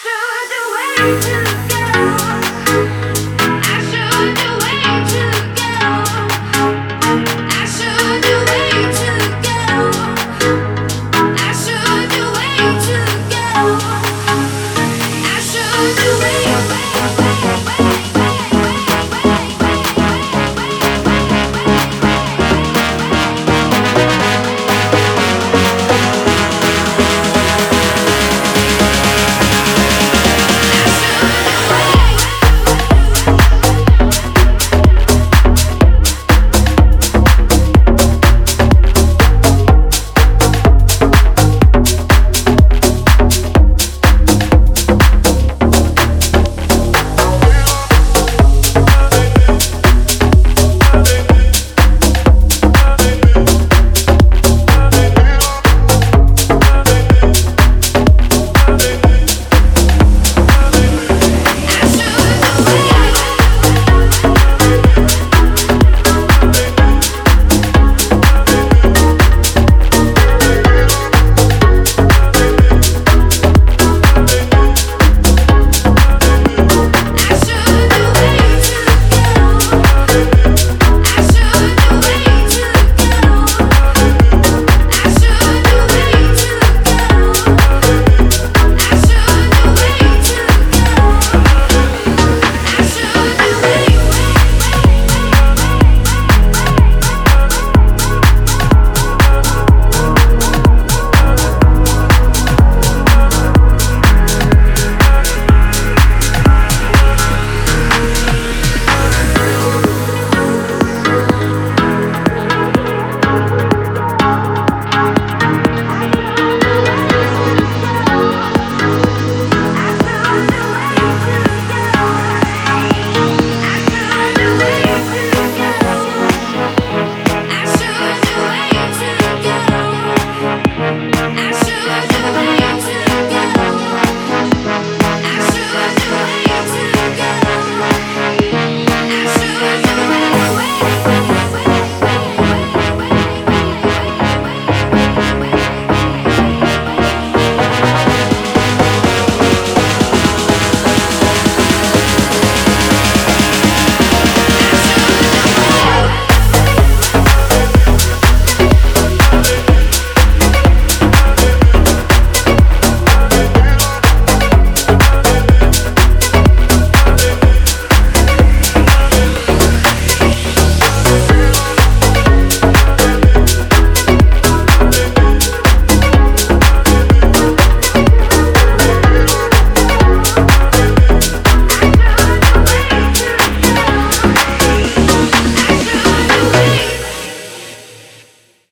through the way to